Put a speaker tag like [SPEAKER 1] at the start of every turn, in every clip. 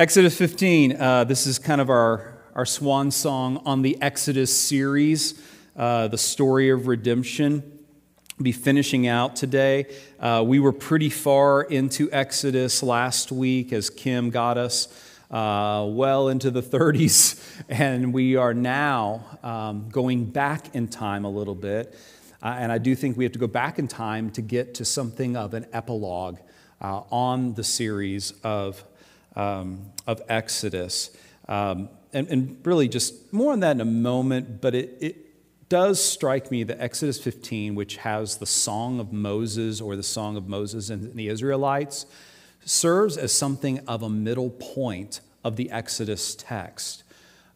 [SPEAKER 1] Exodus 15, uh, this is kind of our, our swan song on the Exodus series, uh, the story of redemption. Be finishing out today. Uh, we were pretty far into Exodus last week as Kim got us uh, well into the 30s, and we are now um, going back in time a little bit. Uh, and I do think we have to go back in time to get to something of an epilogue uh, on the series of um, of Exodus. Um, and, and, really, just more on that in a moment, but it, it does strike me that Exodus 15, which has the Song of Moses or the Song of Moses and the Israelites, serves as something of a middle point of the Exodus text,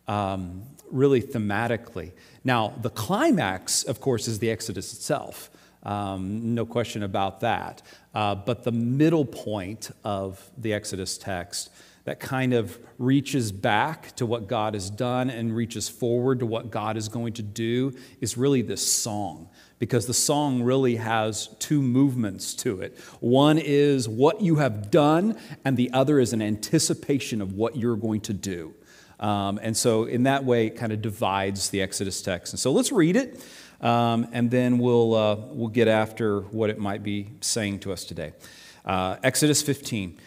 [SPEAKER 1] um, really thematically. Now, the climax, of course, is the Exodus itself. Um, no question about that. Uh, but the middle point of the Exodus text that kind of reaches back to what God has done and reaches forward to what God is going to do is really this song. Because the song really has two movements to it. One is what you have done, and the other is an anticipation of what you're going to do. Um, and so, in that way, it kind of divides the Exodus text. And so, let's read it. Um, and then we'll, uh, we'll get after what it might be saying to us today. Uh, Exodus 15.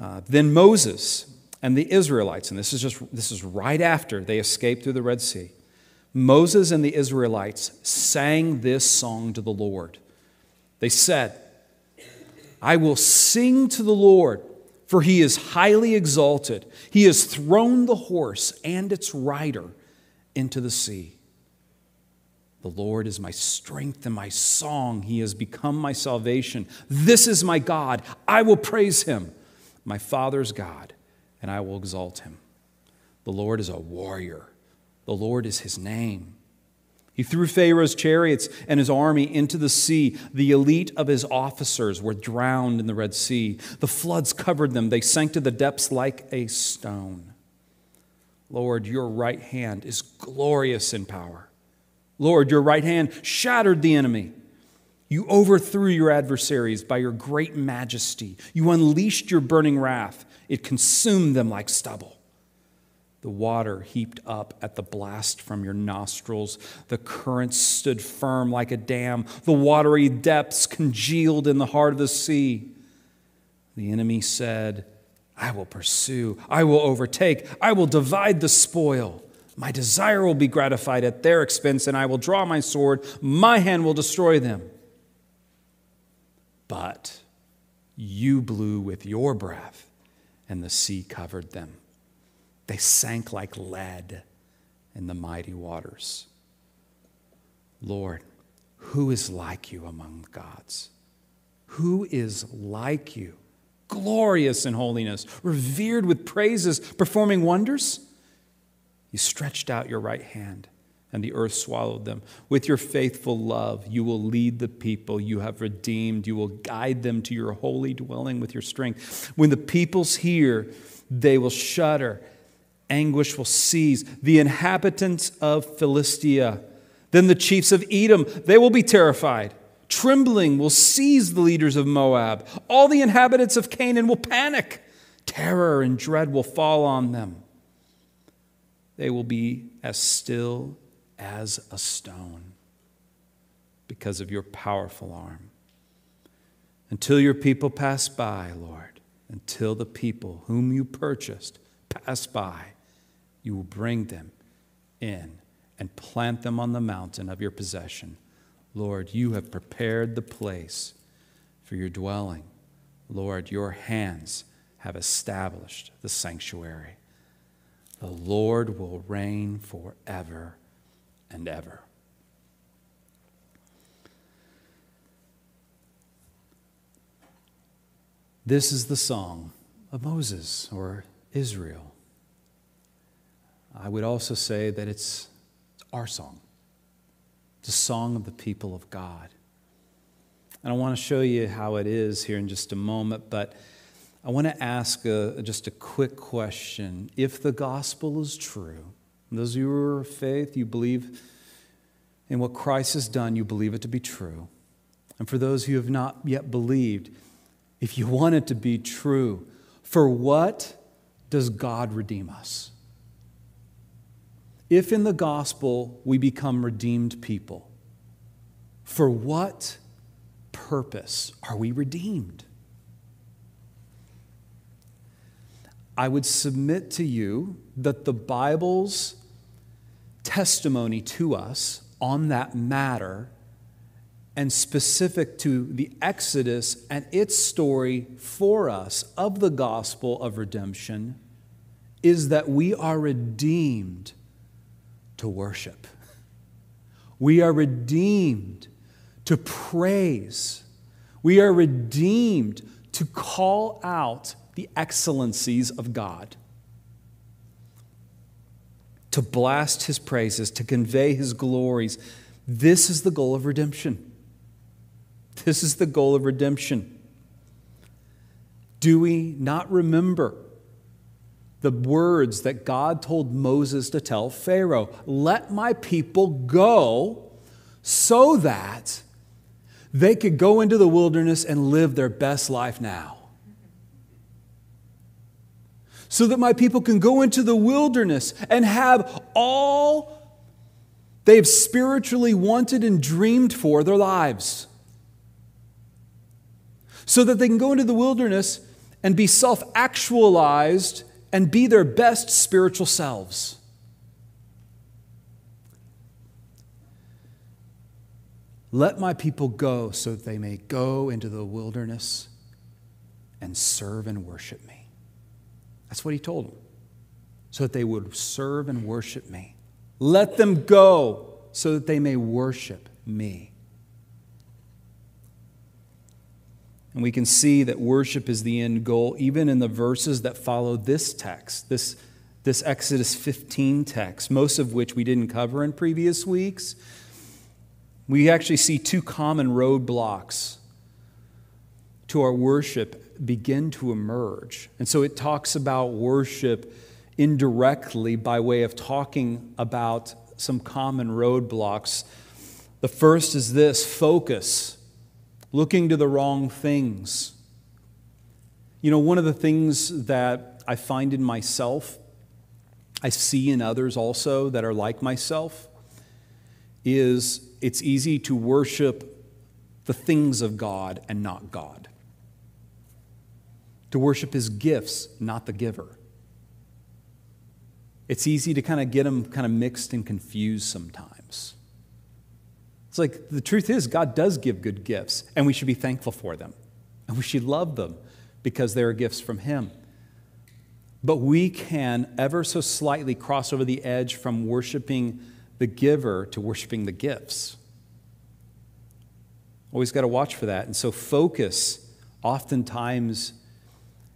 [SPEAKER 1] Uh, then Moses and the Israelites, and this is just this is right after they escaped through the Red Sea. Moses and the Israelites sang this song to the Lord. They said, I will sing to the Lord, for he is highly exalted. He has thrown the horse and its rider into the sea. The Lord is my strength and my song. He has become my salvation. This is my God. I will praise him, my Father's God, and I will exalt him. The Lord is a warrior, the Lord is his name. He threw Pharaoh's chariots and his army into the sea. The elite of his officers were drowned in the Red Sea. The floods covered them, they sank to the depths like a stone. Lord, your right hand is glorious in power. Lord, your right hand shattered the enemy. You overthrew your adversaries by your great majesty. You unleashed your burning wrath, it consumed them like stubble. The water heaped up at the blast from your nostrils. The currents stood firm like a dam. The watery depths congealed in the heart of the sea. The enemy said, I will pursue, I will overtake, I will divide the spoil. My desire will be gratified at their expense, and I will draw my sword. My hand will destroy them. But you blew with your breath, and the sea covered them. They sank like lead in the mighty waters. Lord, who is like you among gods? Who is like you? Glorious in holiness, revered with praises, performing wonders? You stretched out your right hand, and the earth swallowed them. With your faithful love, you will lead the people you have redeemed. You will guide them to your holy dwelling with your strength. When the peoples hear, they will shudder. Anguish will seize the inhabitants of Philistia. Then the chiefs of Edom, they will be terrified. Trembling will seize the leaders of Moab. All the inhabitants of Canaan will panic. Terror and dread will fall on them they will be as still as a stone because of your powerful arm. Until your people pass by, Lord, until the people whom you purchased pass by, you will bring them in and plant them on the mountain of your possession. Lord, you have prepared the place for your dwelling. Lord, your hands have established the sanctuary. The Lord will reign forever and ever. This is the song of Moses or Israel. I would also say that it's, our song. the song of the people of God. And I want to show you how it is here in just a moment, but I want to ask a, just a quick question. If the gospel is true, those of you who are of faith, you believe in what Christ has done, you believe it to be true. And for those who have not yet believed, if you want it to be true, for what does God redeem us? If in the gospel we become redeemed people, for what purpose are we redeemed? I would submit to you that the Bible's testimony to us on that matter and specific to the Exodus and its story for us of the gospel of redemption is that we are redeemed to worship. We are redeemed to praise. We are redeemed to call out the excellencies of God, to blast his praises, to convey his glories. This is the goal of redemption. This is the goal of redemption. Do we not remember the words that God told Moses to tell Pharaoh? Let my people go so that they could go into the wilderness and live their best life now. So that my people can go into the wilderness and have all they've spiritually wanted and dreamed for their lives so that they can go into the wilderness and be self actualized and be their best spiritual selves. Let my people go so that they may go into the wilderness and serve and worship me. That's what he told them. So that they would serve and worship me. Let them go so that they may worship me. And we can see that worship is the end goal, even in the verses that follow this text, this, this Exodus 15 text, most of which we didn't cover in previous weeks. We actually see two common roadblocks to our worship begin to emerge. And so it talks about worship indirectly by way of talking about some common roadblocks. The first is this focus looking to the wrong things. You know, one of the things that I find in myself, I see in others also that are like myself, is it's easy to worship the things of God and not God. To worship his gifts, not the giver. It's easy to kind of get them kind of mixed and confused sometimes. It's like the truth is, God does give good gifts, and we should be thankful for them. And we should love them because they are gifts from Him. But we can ever so slightly cross over the edge from worshiping the giver to worshiping the gifts. Always got to watch for that. And so, focus oftentimes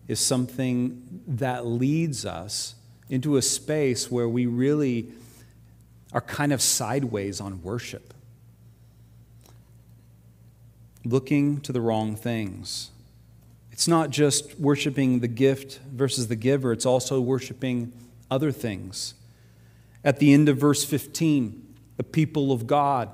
[SPEAKER 1] is something that leads us into a space where we really are kind of sideways on worship looking to the wrong things. It's not just worshiping the gift versus the giver, it's also worshiping other things. At the end of verse 15, the people of God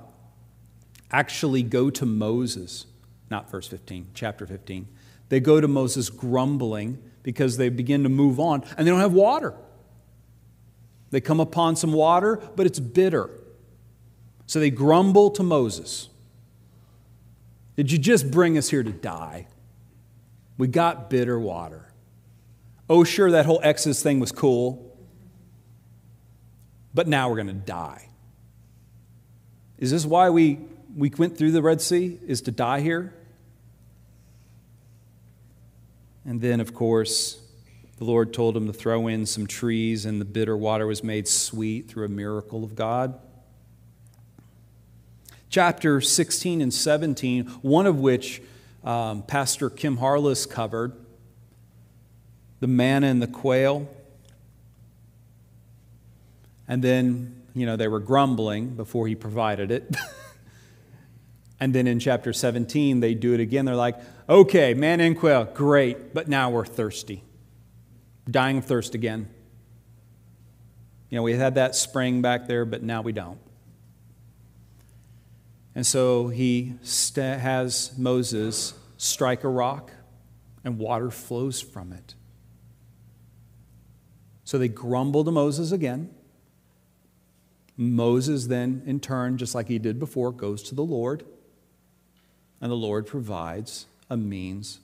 [SPEAKER 1] actually go to Moses, not verse 15, chapter 15. They go to Moses grumbling because they begin to move on and they don't have water. They come upon some water, but it's bitter. So they grumble to Moses. Did you just bring us here to die? We got bitter water. Oh, sure, that whole Exodus thing was cool, but now we're going to die. Is this why we, we went through the Red Sea? Is to die here? And then, of course, the Lord told him to throw in some trees, and the bitter water was made sweet through a miracle of God chapter 16 and 17, one of which um, Pastor Kim Harless covered the manna and the quail. And then, you know, they were grumbling before he provided it. and then in chapter 17, they do it again. They're like, okay, man and quail, great, but now we're thirsty. Dying of thirst again. You know, we had that spring back there, but now we don't. And so he st- has Moses strike a rock, and water flows from it. So they grumble to Moses again. Moses then, in turn, just like he did before, goes to the Lord, and the Lord provides a means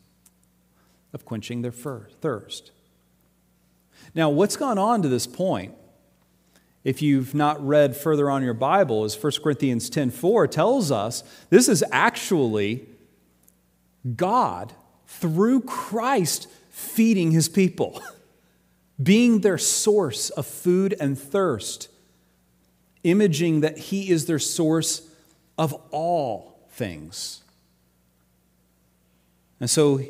[SPEAKER 1] of quenching their thirst. Now, what's gone on to this point? If you've not read further on your Bible, is 1 Corinthians 10:4 tells us this is actually God through Christ feeding his people, being their source of food and thirst, imaging that he is their source of all things. And so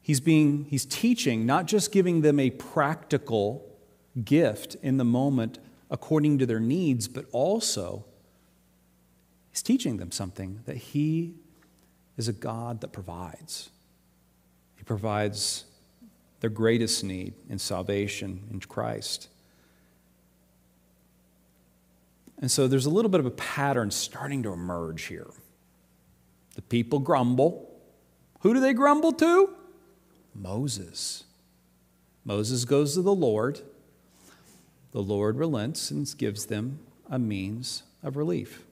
[SPEAKER 1] he's being he's teaching, not just giving them a practical gift in the moment according to their needs, but also he's teaching them something that he is a God that provides. He provides their greatest need in salvation in Christ. And so there's a little bit of a pattern starting to emerge here. The people grumble. Who do they grumble to? Moses. Moses goes to the Lord. The Lord relents and gives them a means of relief.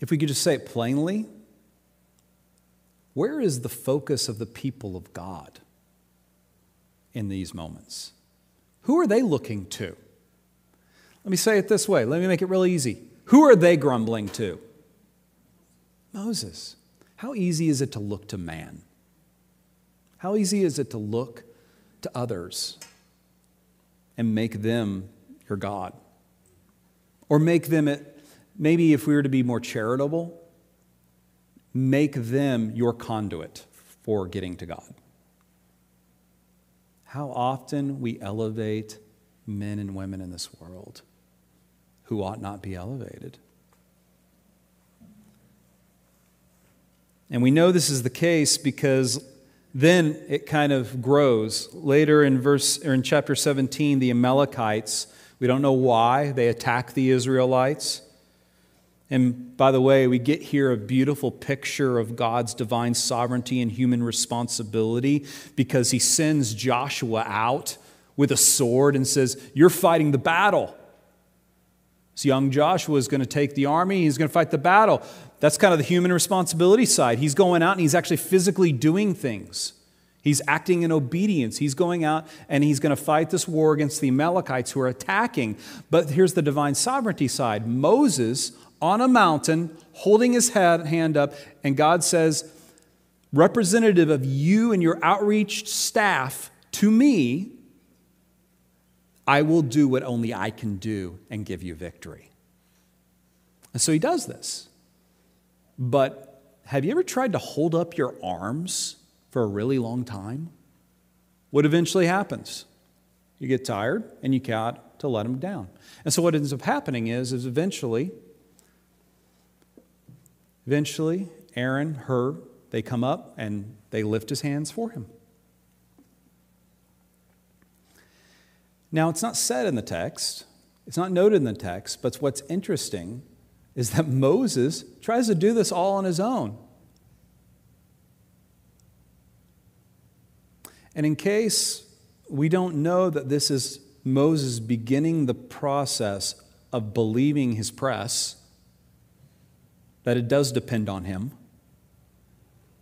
[SPEAKER 1] If we could just say it plainly, where is the focus of the people of God in these moments? Who are they looking to? Let me say it this way. Let me make it real easy. Who are they grumbling to? Moses. How easy is it to look to man? How easy is it to look to others and make them your God? Or make them, maybe if we were to be more charitable, make them your conduit for getting to God. How often we elevate men and women in this world who ought not be elevated. And we know this is the case because then it kind of grows. Later in verse or in chapter 17, the Amalekites, we don't know why, they attack the Israelites. And by the way, we get here a beautiful picture of God's divine sovereignty and human responsibility because he sends Joshua out with a sword and says, You're fighting the battle. So young Joshua is going to take the army, he's going to fight the battle. That's kind of the human responsibility side. He's going out and he's actually physically doing things. He's acting in obedience. He's going out and he's going to fight this war against the Amalekites who are attacking. But here's the divine sovereignty side Moses on a mountain, holding his head, hand up, and God says, Representative of you and your outreach staff to me, I will do what only I can do and give you victory. And so he does this. But have you ever tried to hold up your arms for a really long time? What eventually happens? You get tired and you got to let them down. And so what ends up happening is, is eventually, eventually, Aaron, Hur, they come up and they lift his hands for him. Now, it's not said in the text, it's not noted in the text, but what's interesting is that Moses tries to do this all on his own. And in case we don't know that this is Moses beginning the process of believing his press, that it does depend on him,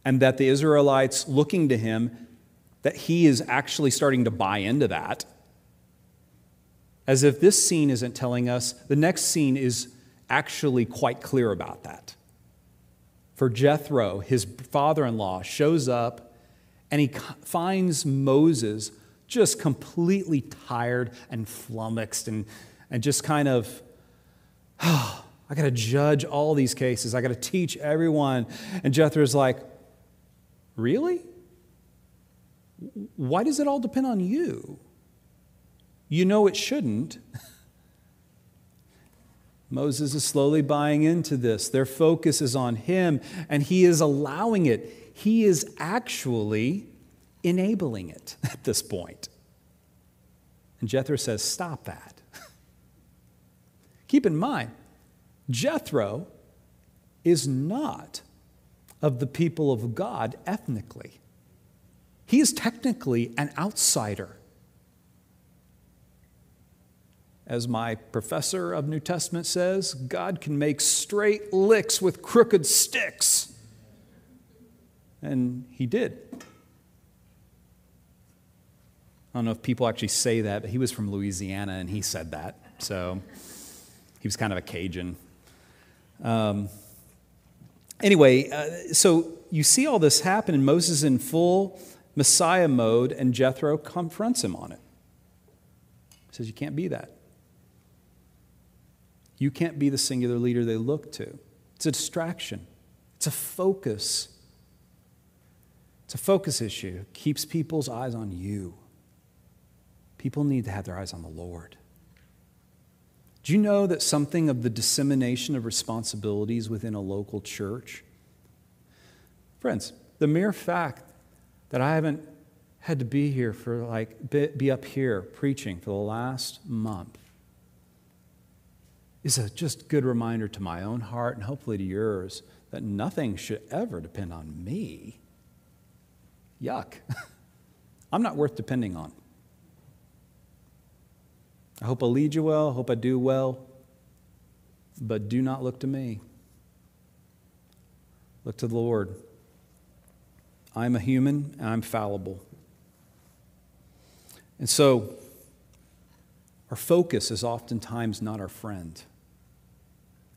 [SPEAKER 1] and that the Israelites looking to him, that he is actually starting to buy into that. As if this scene isn't telling us, the next scene is actually quite clear about that. For Jethro, his father in law, shows up and he finds Moses just completely tired and flummoxed and, and just kind of, oh, I got to judge all these cases. I got to teach everyone. And Jethro's like, Really? Why does it all depend on you? You know it shouldn't. Moses is slowly buying into this. Their focus is on him, and he is allowing it. He is actually enabling it at this point. And Jethro says, Stop that. Keep in mind, Jethro is not of the people of God ethnically. He is technically an outsider. As my professor of New Testament says, God can make straight licks with crooked sticks. And he did. I don't know if people actually say that, but he was from Louisiana and he said that. So he was kind of a Cajun. Um, anyway, uh, so you see all this happen, and Moses in full Messiah mode, and Jethro confronts him on it. He says, You can't be that. You can't be the singular leader they look to. It's a distraction, it's a focus. It's a focus issue. It keeps people's eyes on you. People need to have their eyes on the Lord. Do you know that something of the dissemination of responsibilities within a local church? Friends, the mere fact that I haven't had to be here for like, be up here preaching for the last month is a just good reminder to my own heart and hopefully to yours that nothing should ever depend on me. Yuck. I'm not worth depending on. I hope I lead you well, I hope I do well, but do not look to me. Look to the Lord. I'm a human and I'm fallible. And so, our focus is oftentimes not our friend.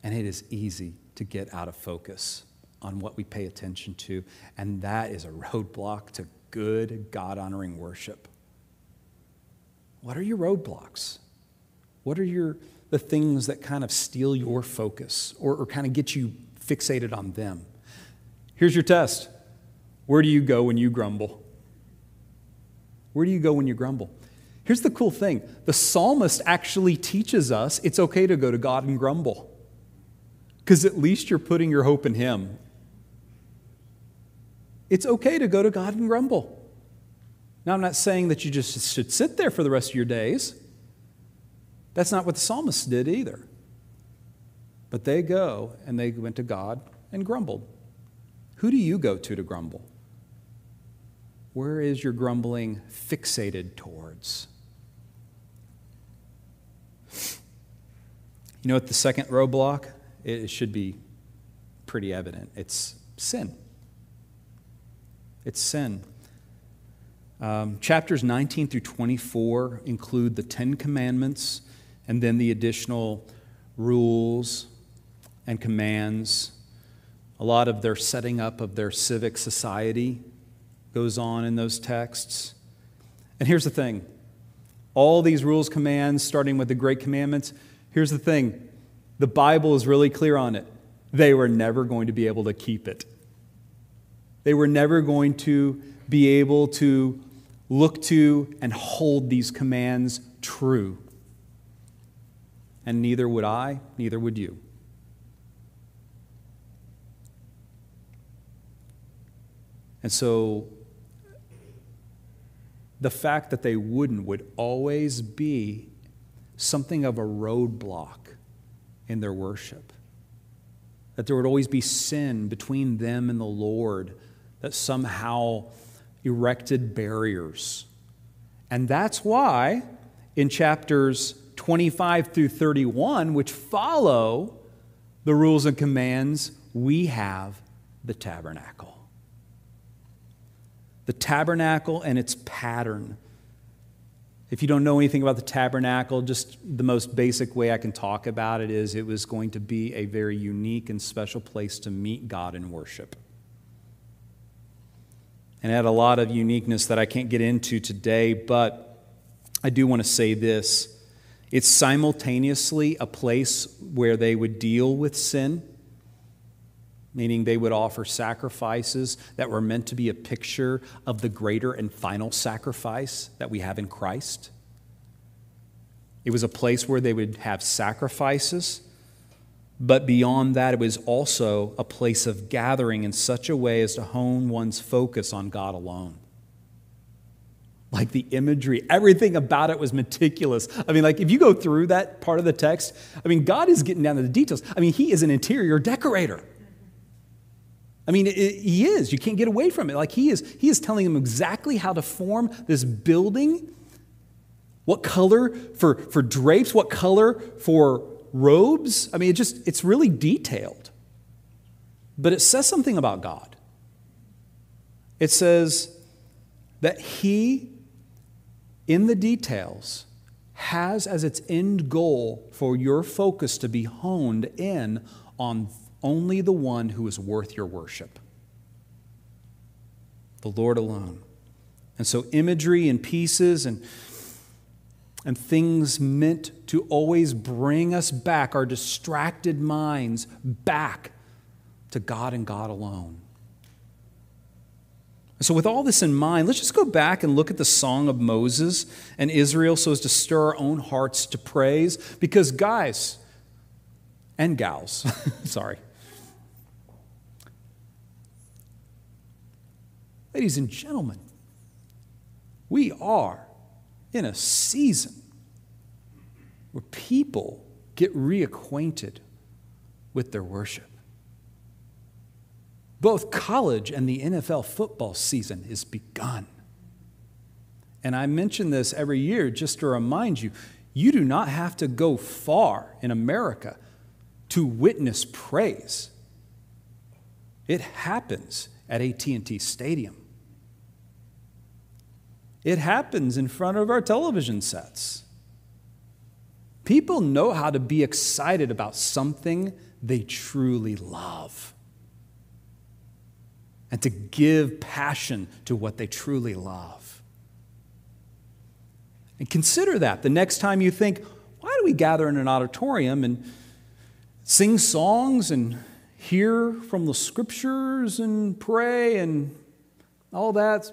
[SPEAKER 1] And it is easy to get out of focus on what we pay attention to. And that is a roadblock to good, God honoring worship. What are your roadblocks? What are your, the things that kind of steal your focus or, or kind of get you fixated on them? Here's your test Where do you go when you grumble? Where do you go when you grumble? Here's the cool thing the psalmist actually teaches us it's okay to go to God and grumble because at least you're putting your hope in Him. It's okay to go to God and grumble. Now, I'm not saying that you just should sit there for the rest of your days. That's not what the psalmist did either. But they go and they went to God and grumbled. Who do you go to to grumble? Where is your grumbling fixated towards? You know what the second roadblock? It should be pretty evident. It's sin. It's sin. Um, chapters 19 through 24 include the Ten Commandments and then the additional rules and commands. A lot of their setting up of their civic society goes on in those texts. And here's the thing all these rules, commands, starting with the Great Commandments, here's the thing the Bible is really clear on it. They were never going to be able to keep it. They were never going to be able to look to and hold these commands true and neither would I, neither would you. And so the fact that they wouldn't would always be something of a roadblock in their worship. That there would always be sin between them and the Lord that somehow erected barriers. And that's why in chapters 25 through 31, which follow the rules and commands, we have the tabernacle. The tabernacle and its pattern. If you don't know anything about the tabernacle, just the most basic way I can talk about it is it was going to be a very unique and special place to meet God and worship. And it had a lot of uniqueness that I can't get into today, but I do want to say this. It's simultaneously a place where they would deal with sin, meaning they would offer sacrifices that were meant to be a picture of the greater and final sacrifice that we have in Christ. It was a place where they would have sacrifices, but beyond that, it was also a place of gathering in such a way as to hone one's focus on God alone like the imagery, everything about it was meticulous. I mean, like if you go through that part of the text, I mean, God is getting down to the details. I mean, He is an interior decorator. I mean, it, he is. You can't get away from it. Like he is, he is telling them exactly how to form this building, what color for, for drapes, what color for robes. I mean, it just it's really detailed. But it says something about God. It says that he, in the details, has as its end goal for your focus to be honed in on only the one who is worth your worship the Lord alone. And so, imagery and pieces and, and things meant to always bring us back, our distracted minds, back to God and God alone. So, with all this in mind, let's just go back and look at the song of Moses and Israel so as to stir our own hearts to praise. Because, guys and gals, sorry, Ladies and gentlemen, we are in a season where people get reacquainted with their worship. Both college and the NFL football season is begun. And I mention this every year just to remind you you do not have to go far in America to witness praise. It happens at AT&T Stadium. It happens in front of our television sets. People know how to be excited about something they truly love and to give passion to what they truly love. And consider that the next time you think, why do we gather in an auditorium and sing songs and hear from the scriptures and pray and all that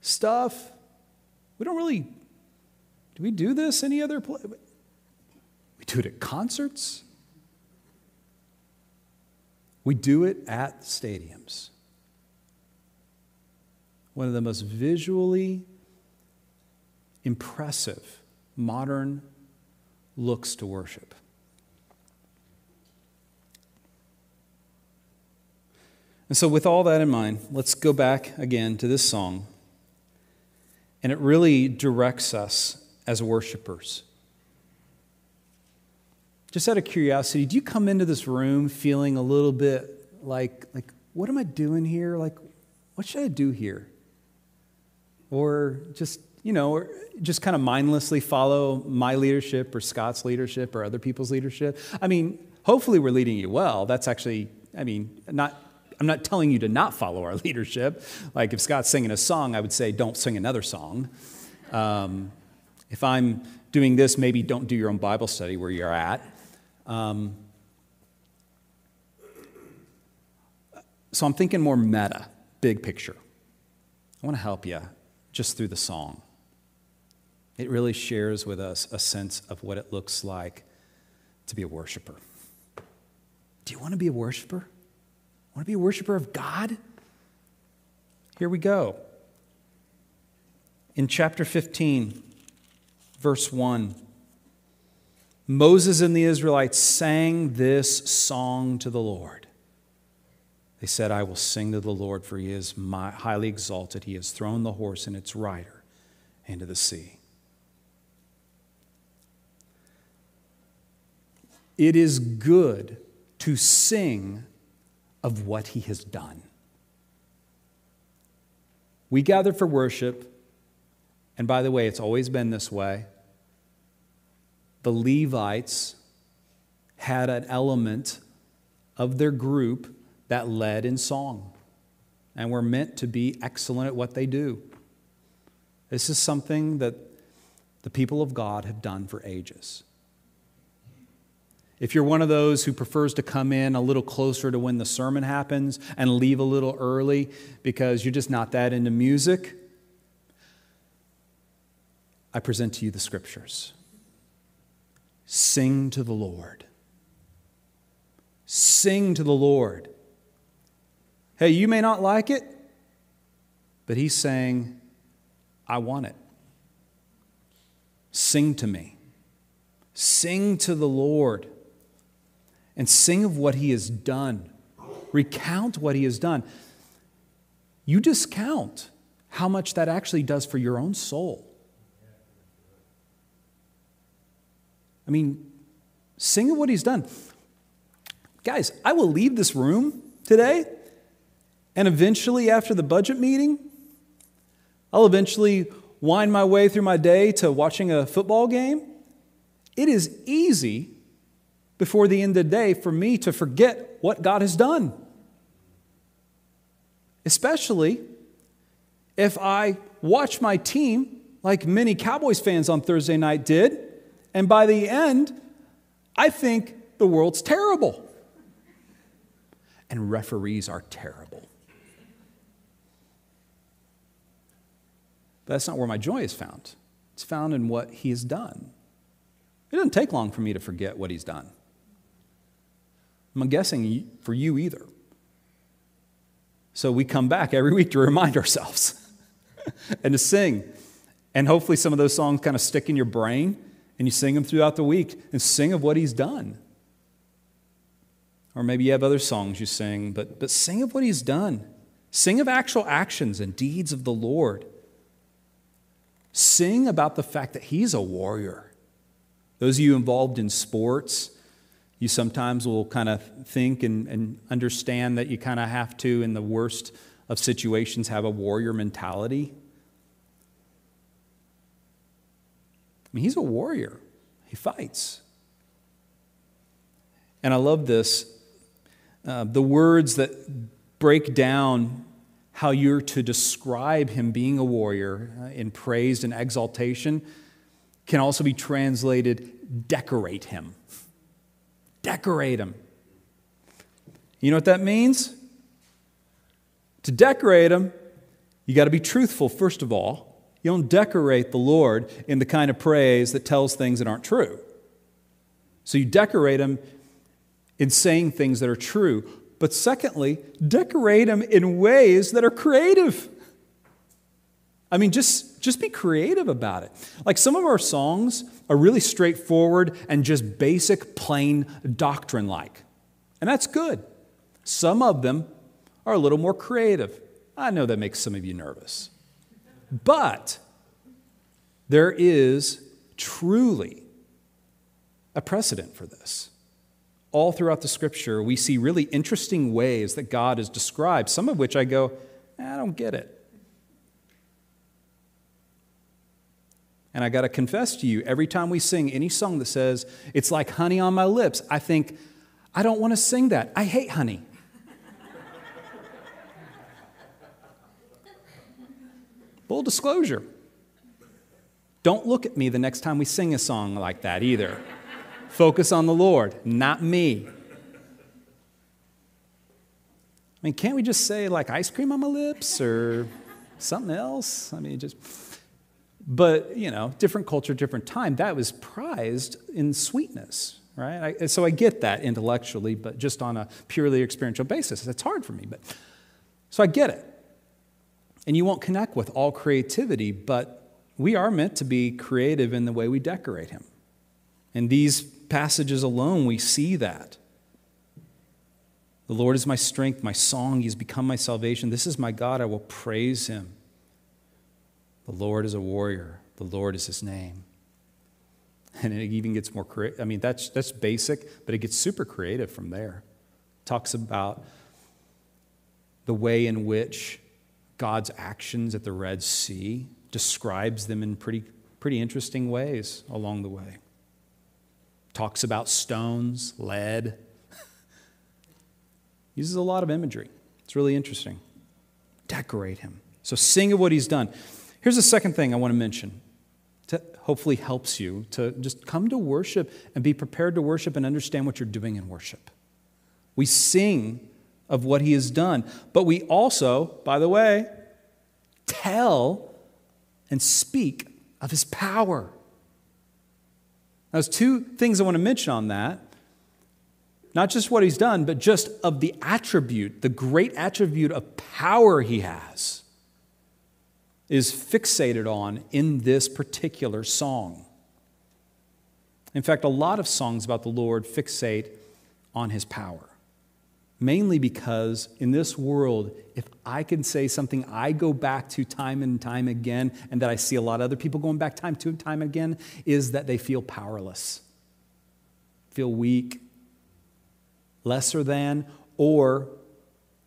[SPEAKER 1] stuff? We don't really, do we do this any other place? We do it at concerts. We do it at stadiums. One of the most visually impressive modern looks to worship. And so, with all that in mind, let's go back again to this song. And it really directs us as worshipers. Just out of curiosity, do you come into this room feeling a little bit like, like, what am I doing here? Like, what should I do here? Or just, you know, or just kind of mindlessly follow my leadership or Scott's leadership or other people's leadership? I mean, hopefully we're leading you well. That's actually, I mean, not I'm not telling you to not follow our leadership. Like if Scott's singing a song, I would say don't sing another song. Um, if I'm doing this, maybe don't do your own Bible study where you're at. Um, so I'm thinking more meta, big picture. I want to help you just through the song. It really shares with us a sense of what it looks like to be a worshiper. Do you want to be a worshiper? Want to be a worshiper of God? Here we go. In chapter 15, verse 1, Moses and the Israelites sang this song to the Lord. They said, I will sing to the Lord, for he is highly exalted. He has thrown the horse and its rider into the sea. It is good to sing of what he has done. We gather for worship, and by the way, it's always been this way. The Levites had an element of their group that led in song and were meant to be excellent at what they do. This is something that the people of God have done for ages. If you're one of those who prefers to come in a little closer to when the sermon happens and leave a little early because you're just not that into music, I present to you the scriptures. Sing to the Lord. Sing to the Lord. Hey, you may not like it, but he's saying, I want it. Sing to me. Sing to the Lord and sing of what he has done. recount what he has done, you discount how much that actually does for your own soul. I mean, sing of what he's done. Guys, I will leave this room today, and eventually, after the budget meeting, I'll eventually wind my way through my day to watching a football game. It is easy before the end of the day for me to forget what God has done. Especially if I watch my team, like many Cowboys fans on Thursday night did, and by the end, I think the world's terrible. And referees are terrible. But that's not where my joy is found. It's found in what he has done. It doesn't take long for me to forget what he's done. I'm guessing for you either. So we come back every week to remind ourselves and to sing. And hopefully, some of those songs kind of stick in your brain and you sing them throughout the week and sing of what he's done. Or maybe you have other songs you sing, but, but sing of what he's done. Sing of actual actions and deeds of the Lord. Sing about the fact that he's a warrior. Those of you involved in sports, you sometimes will kind of think and, and understand that you kind of have to, in the worst of situations, have a warrior mentality. I mean, he's a warrior, he fights. And I love this. Uh, the words that break down how you're to describe him being a warrior uh, in praise and exaltation can also be translated decorate him. Decorate them. You know what that means? To decorate them, you got to be truthful, first of all. You don't decorate the Lord in the kind of praise that tells things that aren't true. So you decorate him in saying things that are true. But secondly, decorate him in ways that are creative. I mean, just, just be creative about it. Like some of our songs are really straightforward and just basic, plain doctrine like. And that's good. Some of them are a little more creative. I know that makes some of you nervous. But there is truly a precedent for this. All throughout the scripture, we see really interesting ways that God is described, some of which I go, eh, I don't get it. And I got to confess to you, every time we sing any song that says, it's like honey on my lips, I think, I don't want to sing that. I hate honey. Full disclosure. Don't look at me the next time we sing a song like that either. Focus on the Lord, not me. I mean, can't we just say like ice cream on my lips or something else? I mean, just. But, you know, different culture, different time, that was prized in sweetness, right? I, so I get that intellectually, but just on a purely experiential basis, it's hard for me. But so I get it. And you won't connect with all creativity, but we are meant to be creative in the way we decorate Him. In these passages alone, we see that. The Lord is my strength, my song. He's become my salvation. This is my God. I will praise Him. The Lord is a warrior, the Lord is his name. And it even gets more creative. I mean, that's, that's basic, but it gets super creative from there. talks about the way in which God's actions at the Red Sea describes them in pretty, pretty interesting ways along the way. Talks about stones, lead. Uses a lot of imagery. It's really interesting. Decorate him. So sing of what he's done. Here's the second thing I want to mention to hopefully helps you to just come to worship and be prepared to worship and understand what you're doing in worship. We sing of what he has done, but we also, by the way, tell and speak of his power. Now, there's two things I want to mention on that. Not just what he's done, but just of the attribute, the great attribute of power he has is fixated on in this particular song. In fact, a lot of songs about the Lord fixate on his power. Mainly because in this world, if I can say something I go back to time and time again, and that I see a lot of other people going back time to time again, is that they feel powerless, feel weak, lesser than, or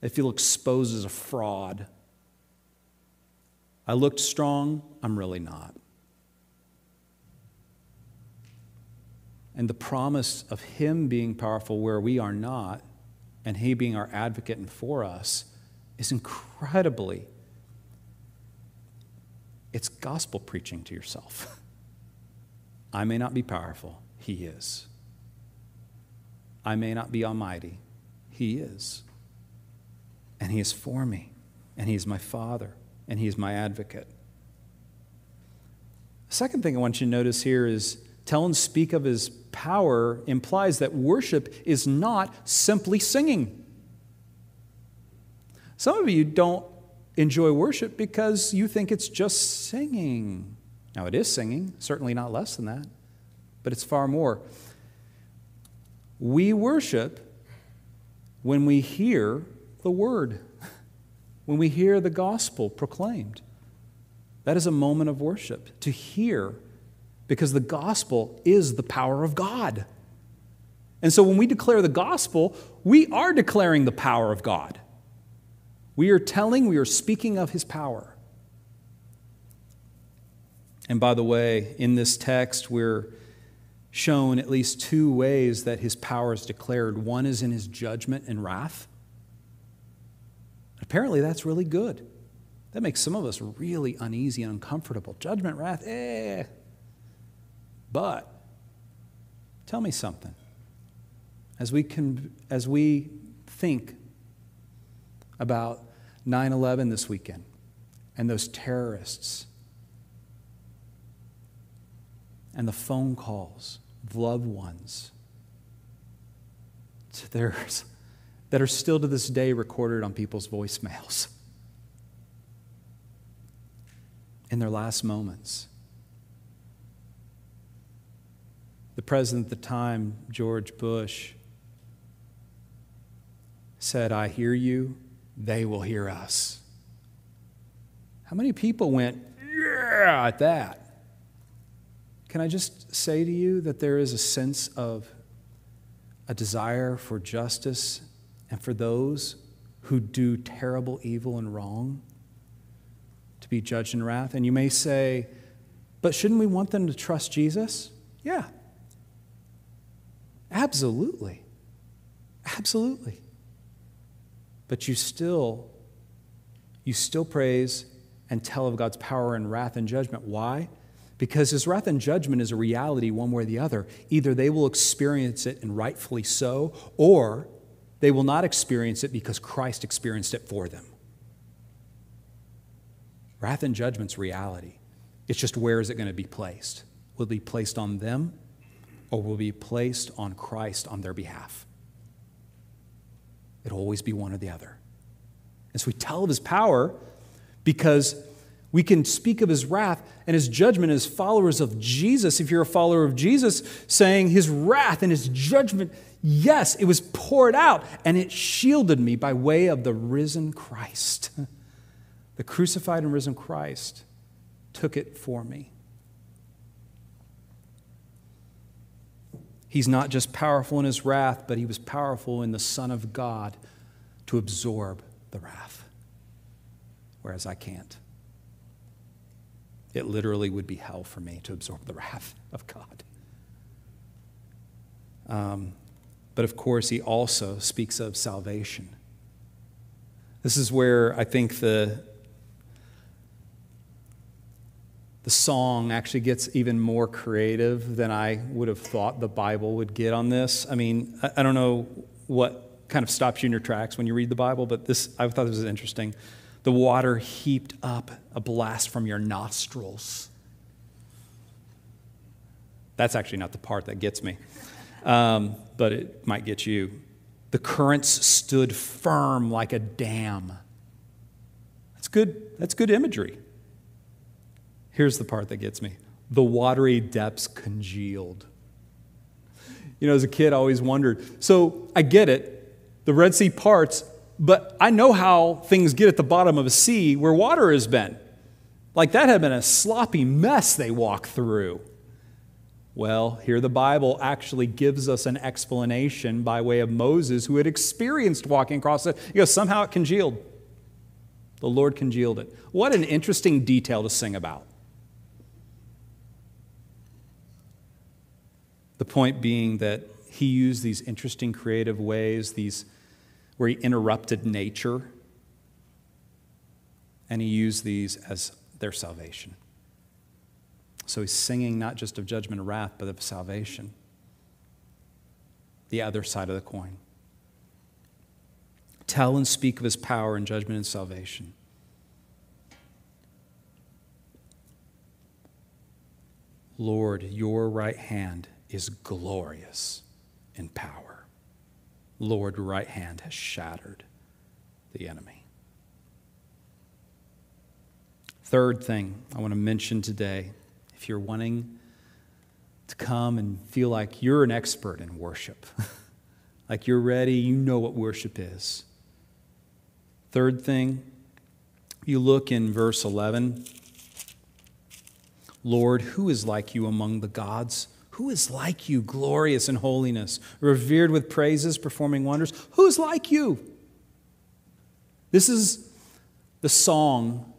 [SPEAKER 1] they feel exposed as a fraud. I looked strong, I'm really not. And the promise of Him being powerful where we are not and He being our advocate and for us is incredibly, it's gospel preaching to yourself. I may not be powerful, He is. I may not be almighty, He is. And He is for me, and He is my Father, and He's my advocate. The second thing I want you to notice here is tell and speak of His power implies that worship is not simply singing. Some of you don't enjoy worship because you think it's just singing. Now, it is singing, certainly not less than that, but it's far more. We worship when we hear the word, when we hear the gospel proclaimed. That is a moment of worship, to hear because the gospel is the power of God. And so when we declare the gospel, we are declaring the power of God. We are telling, we are speaking of his power. And by the way, in this text, we're shown at least two ways that his power is declared. One is in his judgment and wrath. Apparently, that's really good. That makes some of us really uneasy and uncomfortable. Judgment, wrath, eh, but tell me something. As we, can, as we think about 9 11 this weekend and those terrorists and the phone calls of loved ones to theirs that are still to this day recorded on people's voicemails in their last moments. The president at the time, George Bush, said, I hear you, they will hear us. How many people went, yeah, at that? Can I just say to you that there is a sense of a desire for justice and for those who do terrible evil and wrong to be judged in wrath? And you may say, but shouldn't we want them to trust Jesus? Yeah, Absolutely. Absolutely. But you still you still praise and tell of God's power and wrath and judgment. Why? Because his wrath and judgment is a reality one way or the other. Either they will experience it and rightfully so, or they will not experience it because Christ experienced it for them. Wrath and judgment's reality. It's just where is it going to be placed? Will it be placed on them or will it be placed on Christ on their behalf. It'll always be one or the other. And so we tell of his power because we can speak of his wrath and his judgment as followers of Jesus. If you're a follower of Jesus, saying his wrath and his judgment, yes, it was poured out and it shielded me by way of the risen Christ. The crucified and risen Christ took it for me. He's not just powerful in his wrath, but he was powerful in the Son of God to absorb the wrath, whereas I can't. It literally would be hell for me to absorb the wrath of God. Um, but of course, he also speaks of salvation. This is where I think the, the song actually gets even more creative than I would have thought the Bible would get on this. I mean, I, don't know what kind of stops you in your tracks when you read the Bible, but this I thought this was interesting. The water heaped up a blast from your nostrils. That's actually not the part that gets me, um, but it might get you. The currents stood firm like a dam. That's good. That's good imagery. Here's the part that gets me the watery depths congealed. You know, as a kid, I always wondered. So I get it. the Red Sea parts, but I know how things get at the bottom of a sea where water has been. Like that had been a sloppy mess they walked through. Well, here the Bible actually gives us an explanation by way of Moses, who had experienced walking across it. He goes, somehow it congealed. The Lord congealed it. What an interesting detail to sing about. The point being that he used these interesting creative ways, these where he interrupted nature, and he used these as their salvation. So he's singing not just of judgment and wrath, but of salvation. The other side of the coin. Tell and speak of his power and judgment and salvation. Lord, your right hand is glorious in power. Lord, right hand has shattered the enemy. Third thing I want to mention today if you're wanting to come and feel like you're an expert in worship, like you're ready, you know what worship is. Third thing, you look in verse 11 Lord, who is like you among the gods? Who is like you, glorious in holiness, revered with praises, performing wonders? Who is like you? This is the song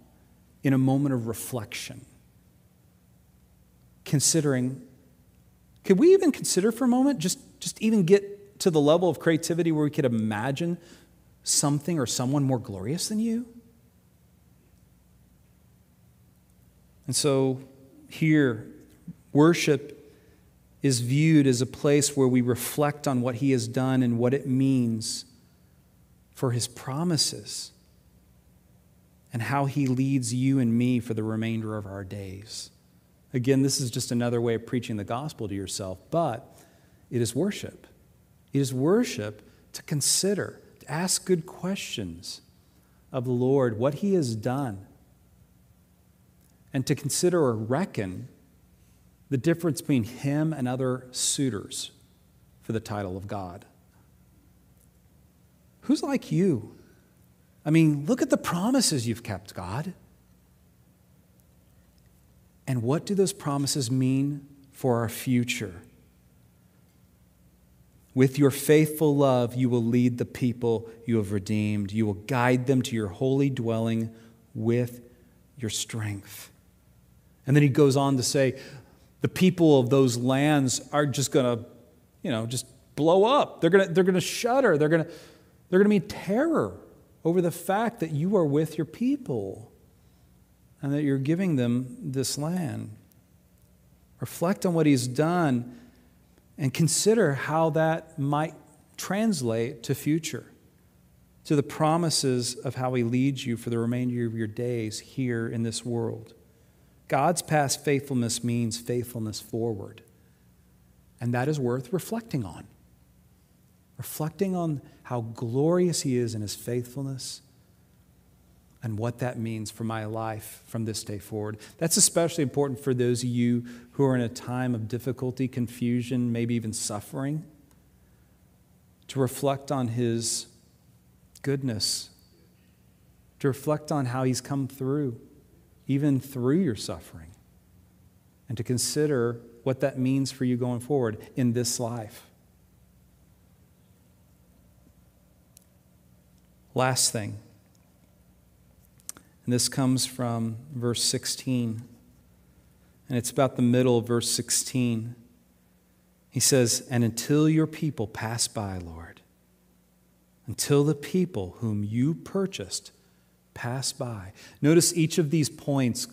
[SPEAKER 1] in a moment of reflection. Considering, could we even consider for a moment, just, just even get to the level of creativity where we could imagine something or someone more glorious than you? And so here, worship is viewed as a place where we reflect on what He has done and what it means for His promises and how He leads you and me for the remainder of our days. Again, this is just another way of preaching the gospel to yourself, but it is worship. It is worship to consider, to ask good questions of the Lord, what He has done, and to consider or reckon the difference between him and other suitors for the title of God. Who's like you? I mean, look at the promises you've kept, God. And what do those promises mean for our future? With your faithful love, you will lead the people you have redeemed. You will guide them to your holy dwelling with your strength. And then he goes on to say, the people of those lands are just going to, you know, just blow up. They're going to, they're going to shudder. They're going to, they're going to be terror over the fact that you are with your people and that you're giving them this land. Reflect on what he's done and consider how that might translate to future, to the promises of how he leads you for the remainder of your days here in this world. God's past faithfulness means faithfulness forward. And that is worth reflecting on. Reflecting on how glorious He is in His faithfulness and what that means for my life from this day forward. That's especially important for those of you who are in a time of difficulty, confusion, maybe even suffering, to reflect on His goodness, to reflect on how He's come through even through your suffering, and to consider what that means for you going forward in this life. Last thing, and this comes from verse 16, and it's about the middle of verse 16. He says, And until your people pass by, Lord, until the people whom you purchased pass by. Notice each of these points,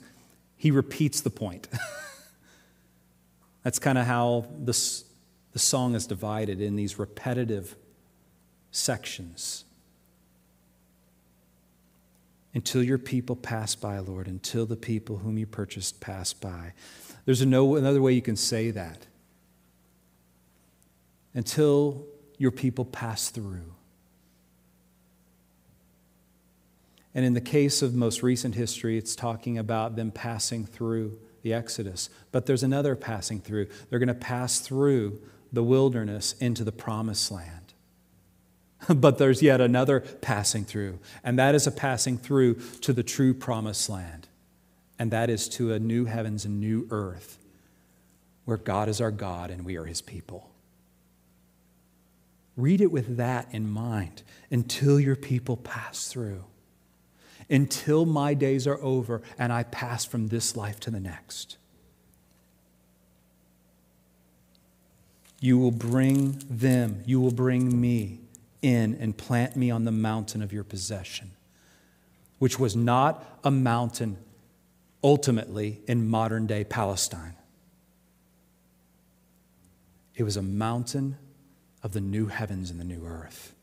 [SPEAKER 1] he repeats the point. That's kind of how this, the song is divided in these repetitive sections. Until your people pass by, Lord, until the people whom you purchased pass by. There's no another way you can say that. Until your people pass through. And in the case of most recent history, it's talking about them passing through the Exodus. But there's another passing through. They're going to pass through the wilderness into the promised land. but there's yet another passing through, and that is a passing through to the true promised land, and that is to a new heavens and new earth where God is our God and we are his people. Read it with that in mind until your people pass through, until my days are over and I pass from this life to the next. You will bring them, you will bring me in and plant me on the mountain of your possession, which was not a mountain ultimately in modern day Palestine. It was a mountain of the new heavens and the new earth.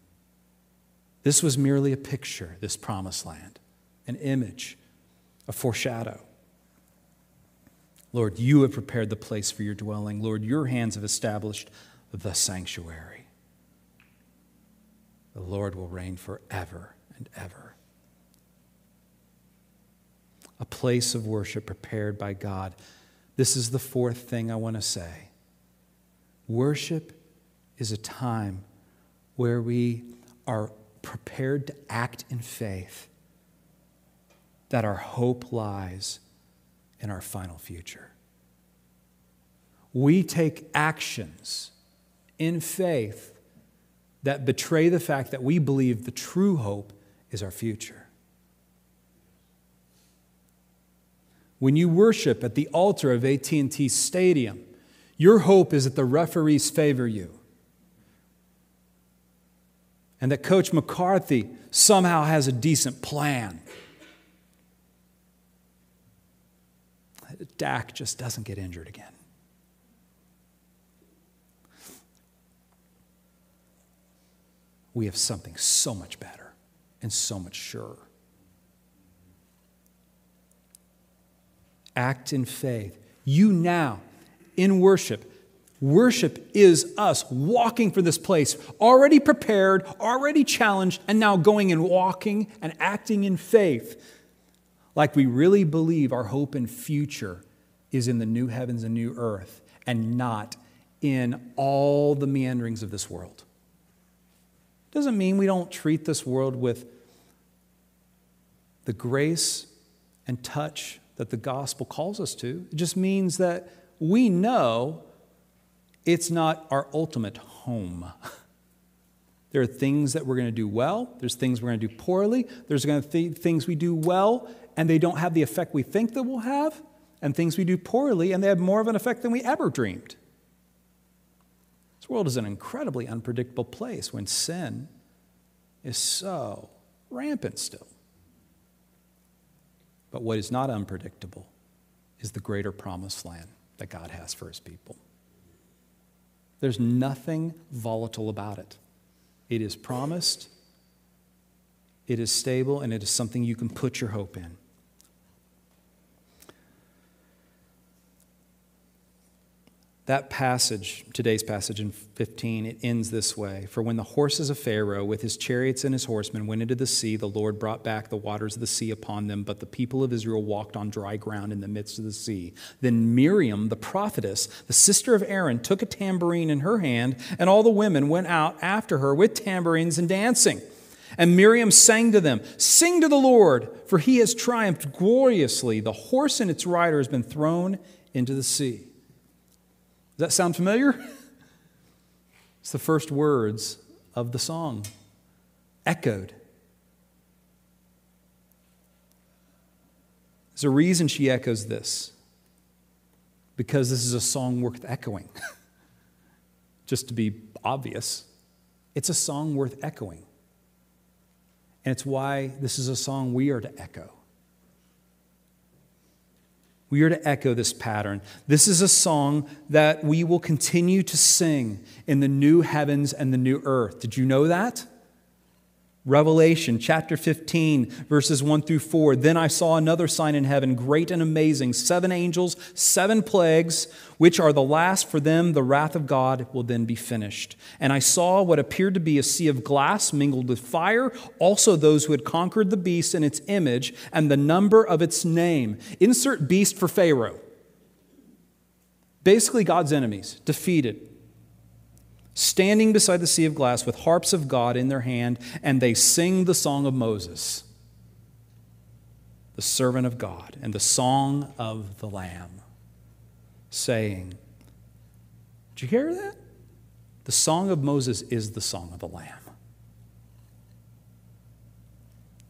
[SPEAKER 1] This was merely a picture, this promised land, an image, a foreshadow. Lord, you have prepared the place for your dwelling. Lord, your hands have established the sanctuary. The Lord will reign forever and ever. A place of worship prepared by God. This is the fourth thing I want to say. Worship is a time where we are prepared to act in faith that our hope lies in our final future. We take actions in faith that betray the fact that we believe the true hope is our future. When you worship at the altar of AT&T Stadium, your hope is that the referees favor you. And that Coach McCarthy somehow has a decent plan. Dak just doesn't get injured again. We have something so much better and so much surer. Act in faith. You now, in worship, worship is us walking for this place, already prepared, already challenged, and now going and walking and acting in faith like we really believe our hope and future is in the new heavens and new earth and not in all the meanderings of this world. Doesn't mean we don't treat this world with the grace and touch that the gospel calls us to. It just means that we know it's not our ultimate home. There are things that we're going to do well, there's things we're going to do poorly, there's going to be things we do well and they don't have the effect we think they will have, and things we do poorly and they have more of an effect than we ever dreamed. This world is an incredibly unpredictable place when sin is so rampant still. But what is not unpredictable is the greater promised land that God has for his people. There's nothing volatile about it. It is promised, it is stable, and it is something you can put your hope in. That passage, today's passage in 15, it ends this way For when the horses of Pharaoh, with his chariots and his horsemen, went into the sea, the Lord brought back the waters of the sea upon them, but the people of Israel walked on dry ground in the midst of the sea. Then Miriam, the prophetess, the sister of Aaron, took a tambourine in her hand, and all the women went out after her with tambourines and dancing. And Miriam sang to them, Sing to the Lord, for he has triumphed gloriously. The horse and its rider has been thrown into the sea. Does that sound familiar? It's the first words of the song, echoed. There's a reason she echoes this, because this is a song worth echoing. Just to be obvious, it's a song worth echoing. And it's why this is a song we are to echo. We are to echo this pattern. This is a song that we will continue to sing in the new heavens and the new earth. Did you know that? Revelation chapter 15, verses 1 through 4. Then I saw another sign in heaven, great and amazing seven angels, seven plagues, which are the last for them. The wrath of God will then be finished. And I saw what appeared to be a sea of glass mingled with fire, also those who had conquered the beast and its image and the number of its name. Insert beast for Pharaoh. Basically, God's enemies, defeated. Standing beside the sea of glass with harps of God in their hand, and they sing the song of Moses, the servant of God, and the song of the Lamb, saying, Did you hear that? The song of Moses is the song of the Lamb.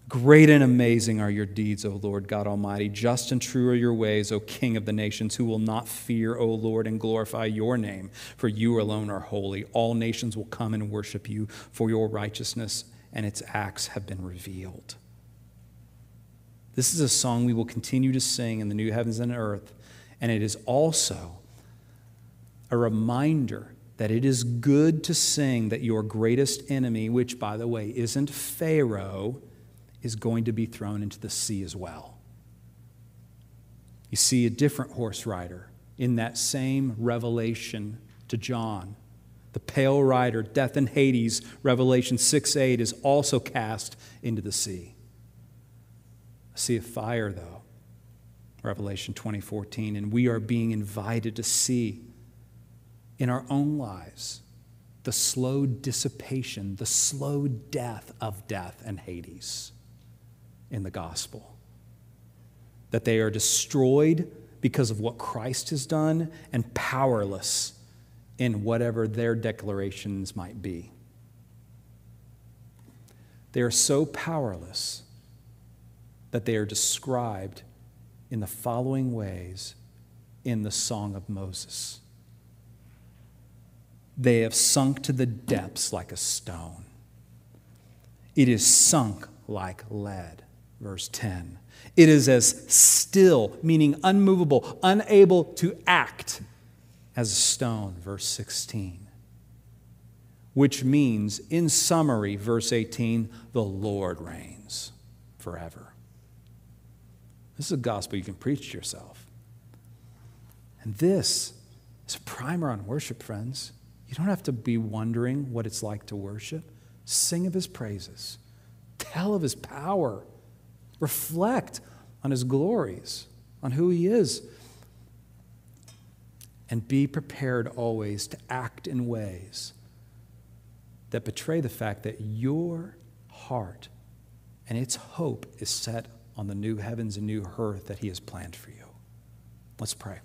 [SPEAKER 1] Great and amazing are your deeds, O Lord God Almighty. Just and true are your ways, O King of the nations, who will not fear, O Lord, and glorify your name, for you alone are holy. All nations will come and worship you, for your righteousness and its acts have been revealed. This is a song we will continue to sing in the new heavens and earth, and it is also a reminder that it is good to sing that your greatest enemy, which, by the way, isn't Pharaoh, is going to be thrown into the sea as well. You see a different horse rider in that same revelation to John. The pale rider, death and Hades, Revelation 6 8, is also cast into the sea. A sea of fire, though, Revelation 2014, and we are being invited to see in our own lives the slow dissipation, the slow death of death and Hades in the gospel. That they are destroyed because of what Christ has done and powerless in whatever their declarations might be. They are so powerless that they are described in the following ways in the Song of Moses. They have sunk to the depths like a stone. It is sunk like lead verse 10. It is as still, meaning unmovable, unable to act, as a stone, verse 16. Which means, in summary, verse 18, the Lord reigns forever. This is a gospel you can preach to yourself. And this is a primer on worship, friends. You don't have to be wondering what it's like to worship. Sing of his praises, tell of his power Reflect on his glories, on who he is. And be prepared always to act in ways that betray the fact that your heart and its hope is set on the new heavens and new earth that he has planned for you. Let's pray.